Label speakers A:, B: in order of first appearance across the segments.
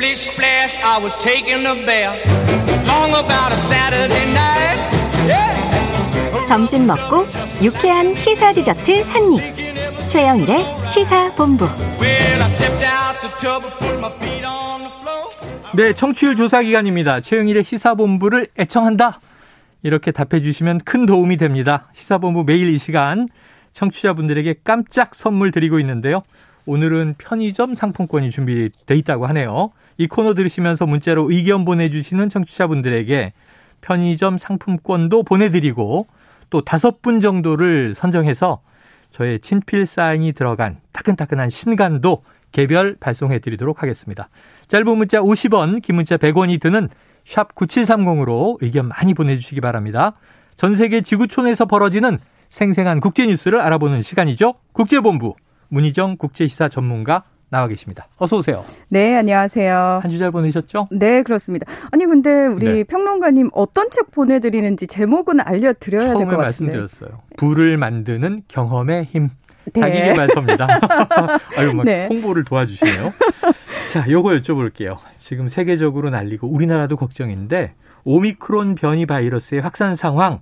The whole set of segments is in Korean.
A: Splish splash, I was taking a bath. Long about a Saturday night. Yeah.
B: 점심 먹고 유쾌한 시사 디저트 한 입. 최영일의 시사 본부.
A: Well, I stepped out the tub and put my feet on the floor.
C: 네, 청취율 조사 기간입니다. 최영일의 시사 본부를 애청한다. 이렇게 답해 주시면 큰 도움이 됩니다. 시사본부 매일 이 시간 청취자분들에게 깜짝 선물 드리고 있는데요. 오늘은 편의점 상품권이 준비돼 있다고 하네요. 이 코너 들으시면서 문자로 의견 보내주시는 청취자분들에게 편의점 상품권도 보내드리고 또 다섯 분 정도를 선정해서 저의 친필 사인이 들어간 따끈따끈한 신간도 개별 발송해 드리도록 하겠습니다. 짧은 문자 50원, 긴 문자 100원이 드는 샵 9730으로 의견 많이 보내주시기 바랍니다. 전 세계 지구촌에서 벌어지는 생생한 국제 뉴스를 알아보는 시간이죠. 국제본부 문희정 국제시사 전문가 나와 계십니다. 어서 오세요.
D: 네, 안녕하세요.
C: 한 주 잘 보내셨죠?
D: 네, 그렇습니다. 아니 근데 우리
C: 네.
D: 평론가님 어떤 책 보내드리는지 제목은 알려드려야 될
C: 처음에
D: 것 같은데.
C: 말씀드렸어요. 불을 만드는 경험의 힘.
D: 네.
C: 자기개발서입니다. 아유, 막
D: 네.
C: 홍보를 도와주시네요. 자, 요거 여쭤볼게요. 지금 세계적으로 날리고 우리나라도 걱정인데 오미크론 변이 바이러스의 확산 상황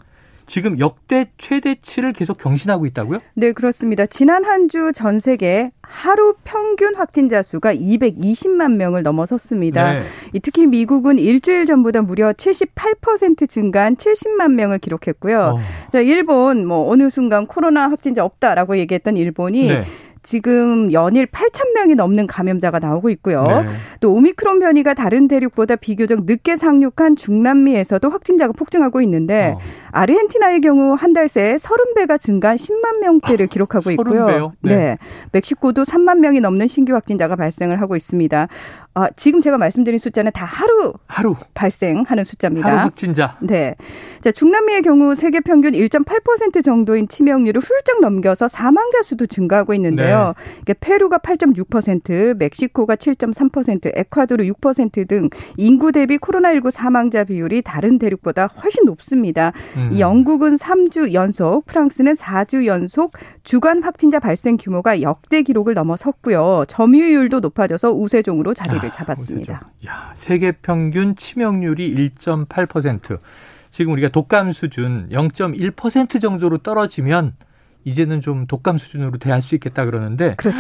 C: 지금 역대 최대치를 계속 경신하고 있다고요?
D: 네, 그렇습니다. 지난 한 주 전 세계 하루 평균 확진자 수가 220만 명을 넘어섰습니다.
C: 네.
D: 이 특히 미국은 일주일 전보다 무려 78% 증가한 70만 명을 기록했고요.
C: 어,
D: 자, 일본 뭐 어느 순간 코로나 확진자 없다라고 얘기했던 일본이
C: 네.
D: 지금 연일 8천 명이 넘는 감염자가 나오고 있고요.
C: 네.
D: 또 오미크론 변이가 다른 대륙보다 비교적 늦게 상륙한 중남미에서도 확진자가 폭증하고 있는데
C: 어.
D: 아르헨티나의 경우 한 달 새에 30배가 증가한 10만 명대를 기록하고 있고요.
C: 30배요? 네.
D: 네. 멕시코도 3만 명이 넘는 신규 확진자가 발생을 하고 있습니다. 아, 지금 제가 말씀드린 숫자는 다 하루
C: 하루
D: 발생하는 숫자입니다.
C: 하루 확진자.
D: 네. 자, 중남미의 경우 세계 평균 1.8% 정도인 치명률을 훌쩍 넘겨서 사망자 수도 증가하고 있는데요. 이게 페루가 8.6%, 멕시코가 7.3%, 에콰도르 6%등 인구 대비 코로나19 사망자 비율이 다른 대륙보다 훨씬 높습니다.
C: 음.
D: 이 영국은 3주 연속, 프랑스는 4주 연속 주간 확진자 발생 규모가 역대 기록을 넘어섰고요. 점유율도 높아져서 우세종으로 자리 를
C: 아,
D: 잡았습니다.
C: 야, 세계 평균 치명률이 1.8%. 지금 우리가 독감 수준 0.1% 정도로 떨어지면 이제는 좀 독감 수준으로 대할 수 있겠다 그러는데
D: 그렇죠.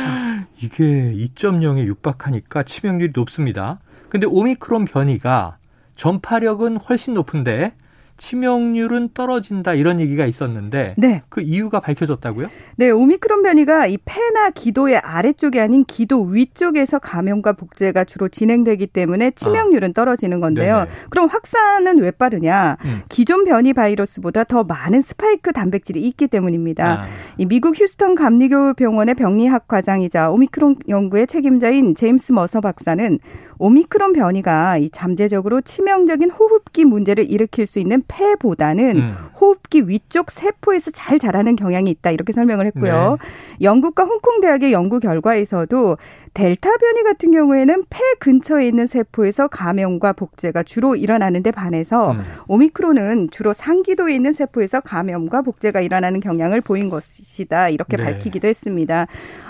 C: 이게 2.0에 육박하니까 치명률이 높습니다. 근데 오미크론 변이가 전파력은 훨씬 높은데 치명률은 떨어진다 이런 얘기가 있었는데
D: 네.
C: 그 이유가 밝혀졌다고요?
D: 네, 오미크론 변이가 이 폐나 기도의 아래쪽이 아닌 기도 위쪽에서 감염과 복제가 주로 진행되기 때문에 치명률은 떨어지는 건데요.
C: 아. 네네.
D: 그럼 확산은 왜 빠르냐?
C: 음.
D: 기존 변이 바이러스보다 더 많은 스파이크 단백질이 있기 때문입니다.
C: 아,
D: 이 미국 휴스턴 감리교 병원의 병리학 과장이자 오미크론 연구의 책임자인 제임스 머서 박사는 오미크론 변이가 이 잠재적으로 치명적인 호흡기 문제를 일으킬 수 있는 폐보다는
C: 음.
D: 호흡기 위쪽 세포에서 잘 자라는 경향이 있다 이렇게 설명을 했고요.
C: 네.
D: 영국과 홍콩 대학의 연구 결과에서도 델타 변이 같은 경우에는 폐 근처에 있는 세포에서 감염과 복제가 주로 일어나는데 반해서
C: 음.
D: 오미크론은 주로 상기도에 있는 세포에서 감염과 복제가 일어나는 경향을 보인 것이다 이렇게
C: 네.
D: 밝히기도 했습니다.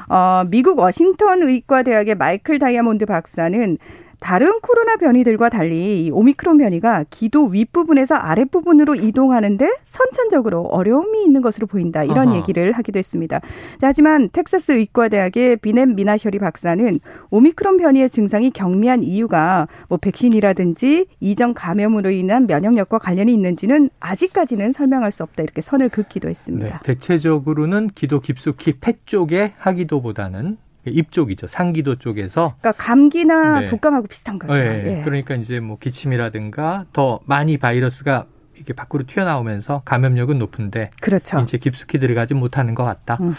D: 어, 미국 워싱턴 의과대학의 마이클 다이아몬드 박사는 다른 코로나 변이들과 달리 이 오미크론 변이가 기도 윗부분에서 아랫부분으로 이동하는데 선천적으로 어려움이 있는 것으로 보인다. 이런
C: 아하.
D: 얘기를 하기도 했습니다. 자, 하지만 텍사스 의과대학의 비넴 미나셔리 박사는 오미크론 변이의 증상이 경미한 이유가 뭐 백신이라든지 이전 감염으로 인한 면역력과 관련이 있는지는 아직까지는 설명할 수 없다. 이렇게 선을 긋기도
C: 네,
D: 했습니다.
C: 대체적으로는 기도 깊숙이 폐 쪽에 하기도보다는 입 쪽이죠. 상기도 쪽에서
D: 그러니까 감기나
C: 네.
D: 독감하고 비슷한 거죠.
C: 예,
D: 예.
C: 그러니까 이제 뭐 기침이라든가 더 많이 바이러스가 이렇게 밖으로 튀어나오면서 감염력은 높은데
D: 그렇죠.
C: 이제 깊숙이 들어가지 못하는 것 같다.
D: 음.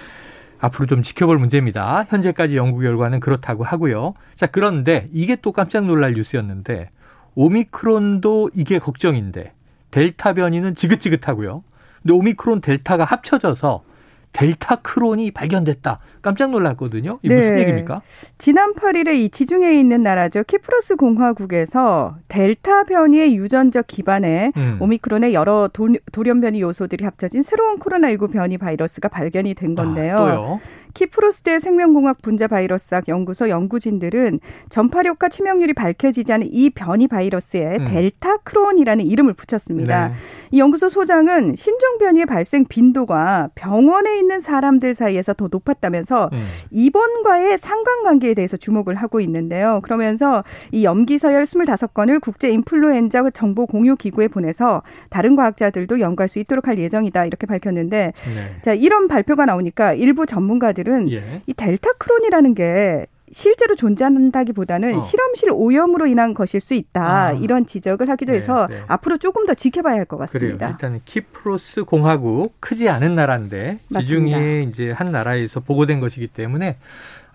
C: 앞으로 좀 지켜볼 문제입니다. 현재까지 연구 결과는 그렇다고 하고요. 자, 그런데 이게 또 깜짝 놀랄 뉴스였는데 오미크론도 이게 걱정인데 델타 변이는 지긋지긋하고요. 근데 오미크론 델타가 합쳐져서 델타 크론이 발견됐다. 깜짝 놀랐거든요. 이게 무슨
D: 네.
C: 얘기입니까?
D: 지난 8일에 이 지중해에 있는 나라죠. 키프로스 공화국에서 델타 변이의 유전적 기반에
C: 음.
D: 오미크론의 여러 도, 돌연 변이 요소들이 합쳐진 새로운 코로나19 변이 바이러스가 발견이 된 건데요.
C: 아.
D: 키프로스대 생명공학 분자 바이러스학 연구소 연구진들은 전파력과 치명률이 밝혀지지 않은 이 변이 바이러스에 음. 델타 크론이라는 이름을 붙였습니다. 네. 이 연구소 소장은 신종 변이의 발생 빈도가 병원에 있는 사람들 사이에서 더 높았다면서 음. 입원과의 상관관계에 대해서 주목을 하고 있는데요. 그러면서 이 염기 서열 25건을 국제 인플루엔자 정보 공유 기구에 보내서 다른 과학자들도 연구할 수 있도록 할 예정이다 이렇게 밝혔는데 네. 자 이런 발표가 나오니까 일부 전문가들 은 예. 이 델타 크론이라는 게 실제로 존재한다기보다는 어. 실험실 오염으로 인한 것일 수 있다 아. 이런 지적을 하기도 네, 해서 네. 앞으로 조금 더 지켜봐야 할 것 같습니다.
C: 그래요. 일단 키프로스 공화국 크지 않은 나라인데 지중해 이제 한 나라에서 보고된 것이기 때문에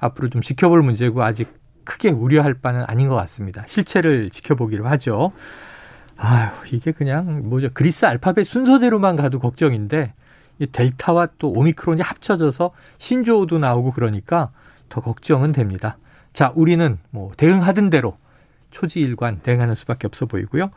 C: 앞으로 좀 지켜볼 문제고 아직 크게 우려할 바는 아닌 것 같습니다. 실체를 지켜보기로 하죠. 아유 이게 그냥 뭐죠 그리스 알파벳 순서대로만 가도 걱정인데 이 델타와 또 오미크론이 합쳐져서 신조어도 나오고 그러니까 더 걱정은 됩니다. 자, 우리는 뭐 대응하던 대로 초지일관 대응하는 수밖에 없어 보이고요.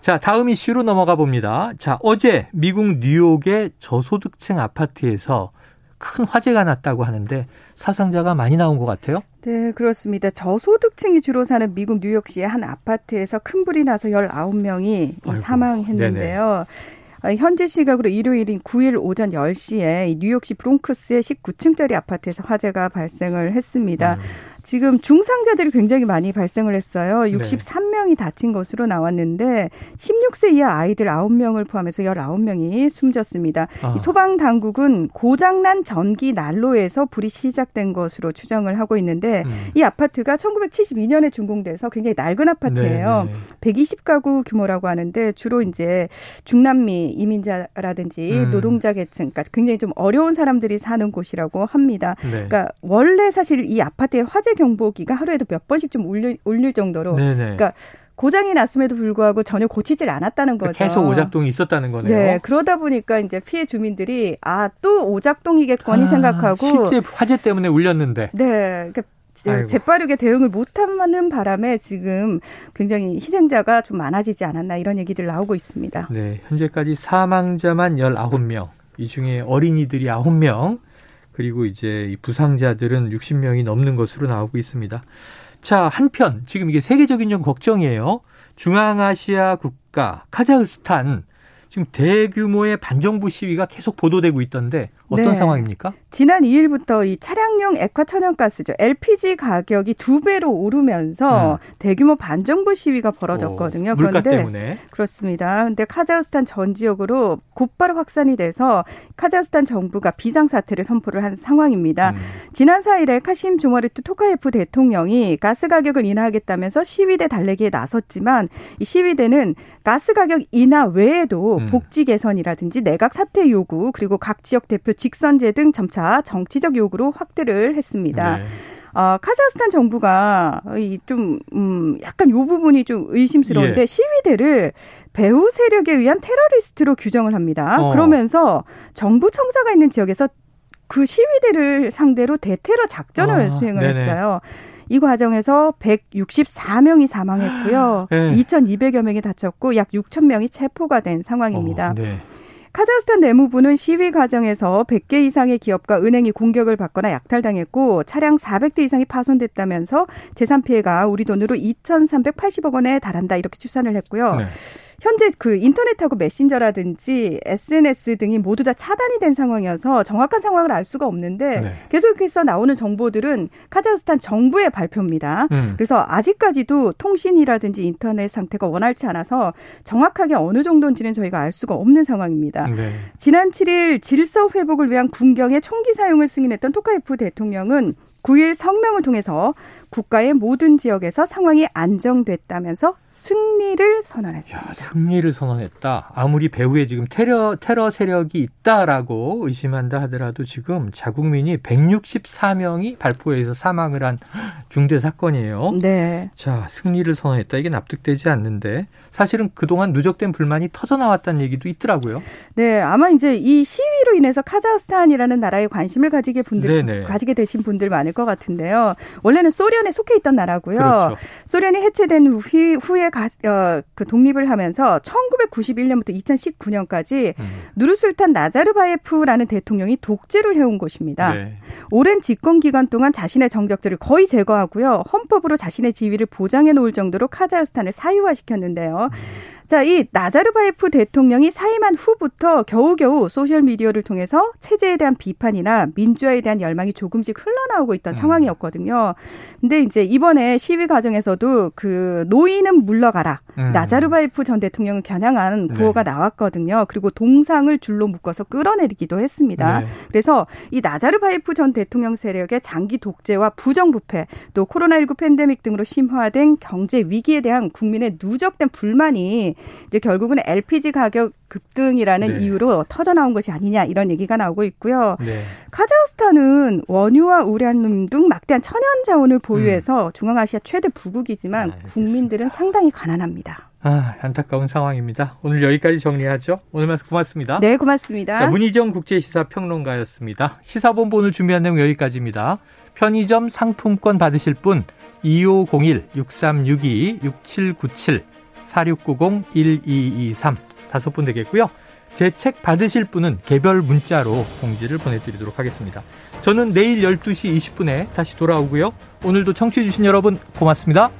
C: 자, 다음 이슈로 넘어가 봅니다. 자, 어제 미국 뉴욕의 저소득층 아파트에서 큰 화재가 났다고 하는데 사상자가 많이 나온 것 같아요.
D: 네, 그렇습니다. 저소득층이 주로 사는 미국 뉴욕시의 한 아파트에서 큰 불이 나서 19명이 아이고, 사망했는데요. 네네. 어, 현지 시각으로 일요일인 9일 오전 10시에 뉴욕시 브롱크스의 19층짜리 아파트에서 화재가 발생을 했습니다. 음. 지금 중상자들이 굉장히 많이 발생을 했어요. 63명이 다친 것으로 나왔는데 16세 이하 아이들 9명을 포함해서 19명이 숨졌습니다. 아. 소방 당국은 고장난 전기 난로에서 불이 시작된 것으로 추정을 하고 있는데 음. 이 아파트가 1972년에 준공돼서 굉장히 낡은 아파트예요. 네네. 120가구 규모라고 하는데 주로 이제 중남미 이민자라든지 음. 노동자 계층, 그러니까 굉장히 좀 어려운 사람들이 사는 곳이라고 합니다. 네. 그러니까 원래 사실 이 아파트의 화재 경보기가 하루에도 몇 번씩 좀 울릴, 울릴 정도로 네네. 그러니까 고장이 났음에도 불구하고 전혀 고치질 않았다는 거죠.
C: 계속 오작동이 있었다는 거네요.
D: 네, 그러다 보니까 이제 피해 주민들이 아 또 오작동이겠거니 아, 생각하고
C: 실제 화재 때문에 울렸는데.
D: 네, 그러니까 재빠르게 대응을 못하는 바람에 지금 굉장히 희생자가 좀 많아지지 않았나 이런 얘기들 나오고 있습니다.
C: 네, 현재까지 사망자만 19명, 이 중에 어린이들이 9명, 그리고 이제 이 부상자들은 60명이 넘는 것으로 나오고 있습니다. 자, 한편 지금 이게 세계적인 좀 걱정이에요. 중앙아시아 국가 카자흐스탄 지금 대규모의 반정부 시위가 계속 보도되고 있던데 어떤 네. 상황입니까?
D: 지난 2일부터 이 차량용 액화 천연가스죠. LPG 가격이 두 배로 오르면서 음. 대규모 반정부 시위가 벌어졌거든요.
C: 오, 물가 그런데 때문에.
D: 그렇습니다. 근데 카자흐스탄 전 지역으로 곧바로 확산이 돼서 카자흐스탄 정부가 비상 사태를 선포를 한 상황입니다. 음. 지난 4일에 카심 조머리트 토카예프 대통령이 가스 가격을 인하하겠다면서 시위대 달래기에 나섰지만 이 시위대는 가스 가격 인하 외에도 음. 복지 개선이라든지 내각 사퇴 요구 그리고 각 지역 대표 직선제 등 점차 정치적 요구로 확대를 했습니다. 네. 어, 카자흐스탄 정부가 이좀 음, 약간 요 부분이 좀 의심스러운데 예. 시위대를 배후 세력에 의한 테러리스트로 규정을 합니다. 어. 그러면서 정부 청사가 있는 지역에서 그 시위대를 상대로 대테러 작전을 아, 수행을 네네. 했어요. 이 과정에서 164명이 사망했고요. 네. 2,200여 명이 다쳤고 약 6천 명이 체포가 된 상황입니다. 어, 네. 카자흐스탄 내무부는 시위 과정에서 100개 이상의 기업과 은행이 공격을 받거나 약탈당했고 차량 400대 이상이 파손됐다면서 재산 피해가 우리 돈으로 2,380억 원에 달한다 이렇게 추산을 했고요. 네. 현재 그 인터넷하고 메신저라든지 SNS 등이 모두 다 차단이 된 상황이어서 정확한 상황을 알 수가 없는데 네. 계속해서 나오는 정보들은 카자흐스탄 정부의 발표입니다. 음. 그래서 아직까지도 통신이라든지 인터넷 상태가 원활치 않아서 정확하게 어느 정도인지는 저희가 알 수가 없는 상황입니다. 네. 지난 7일 질서 회복을 위한 군경의 총기 사용을 승인했던 토카예프 대통령은 9일 성명을 통해서 국가의 모든 지역에서 상황이 안정됐다면서 승리를 선언했습니다. 야,
C: 승리를 선언했다. 아무리 배후에 지금 테러 테러 세력이 있다라고 의심한다 하더라도 지금 자국민이 164명이 발포해서 사망을 한 중대 사건이에요. 네. 자, 승리를 선언했다. 이게 납득되지 않는데 사실은 그동안 누적된 불만이 터져 나왔다는 얘기도 있더라고요.
D: 네, 아마 이제 이 시위로 인해서 카자흐스탄이라는 나라에 관심을 가지게 분들 네네. 가지게 되신 분들 많을 것 같은데요. 원래는 소리 소련에 속해 있던 나라고요.
C: 그렇죠.
D: 소련이 해체된 후, 후에 가, 어, 그 독립을 하면서 1991년부터 2019년까지
C: 음.
D: 누르술탄 나자르바예프라는 대통령이 독재를 해온 곳입니다.
C: 네.
D: 오랜 집권 기간 동안 자신의 정적들을 거의 제거하고요. 헌법으로 자신의 지위를 보장해 놓을 정도로 카자흐스탄을 사유화시켰는데요. 자, 이 나자르바예프 대통령이 사임한 후부터 겨우겨우 소셜미디어를 통해서 체제에 대한 비판이나 민주화에 대한 열망이 조금씩 흘러나오고 있던
C: 음.
D: 상황이었거든요. 근데 이제 이번에 시위 과정에서도 그 노인은 물러가라.
C: 음.
D: 나자르바예프 전 대통령을 겨냥한
C: 네.
D: 구호가 나왔거든요. 그리고 동상을 줄로 묶어서 끌어내리기도 했습니다.
C: 네.
D: 그래서 이 나자르바예프 전 대통령 세력의 장기 독재와 부정부패 또 코로나19 팬데믹 등으로 심화된 경제 위기에 대한 국민의 누적된 불만이 이제 결국은 LPG 가격 급등이라는
C: 네.
D: 이유로 터져 나온 것이 아니냐 이런 얘기가 나오고 있고요.
C: 네.
D: 카자흐스탄은 원유와 우라늄 등 막대한 천연 자원을 보유해서 중앙아시아 최대 부국이지만
C: 음. 알겠습니다.
D: 국민들은 상당히 가난합니다.
C: 아, 안타까운 상황입니다. 오늘 여기까지 정리하죠. 오늘 말씀 고맙습니다.
D: 네, 고맙습니다.
C: 자, 문희정 국제시사 평론가였습니다. 시사본부 오늘 준비한 내용 여기까지입니다. 편의점 상품권 받으실 분 2501-6362-6797 4690-1223 다섯 분 되겠고요. 제 책 받으실 분은 개별 문자로 공지를 보내드리도록 하겠습니다. 저는 내일 12시 20분에 다시 돌아오고요. 오늘도 청취해주신 여러분 고맙습니다.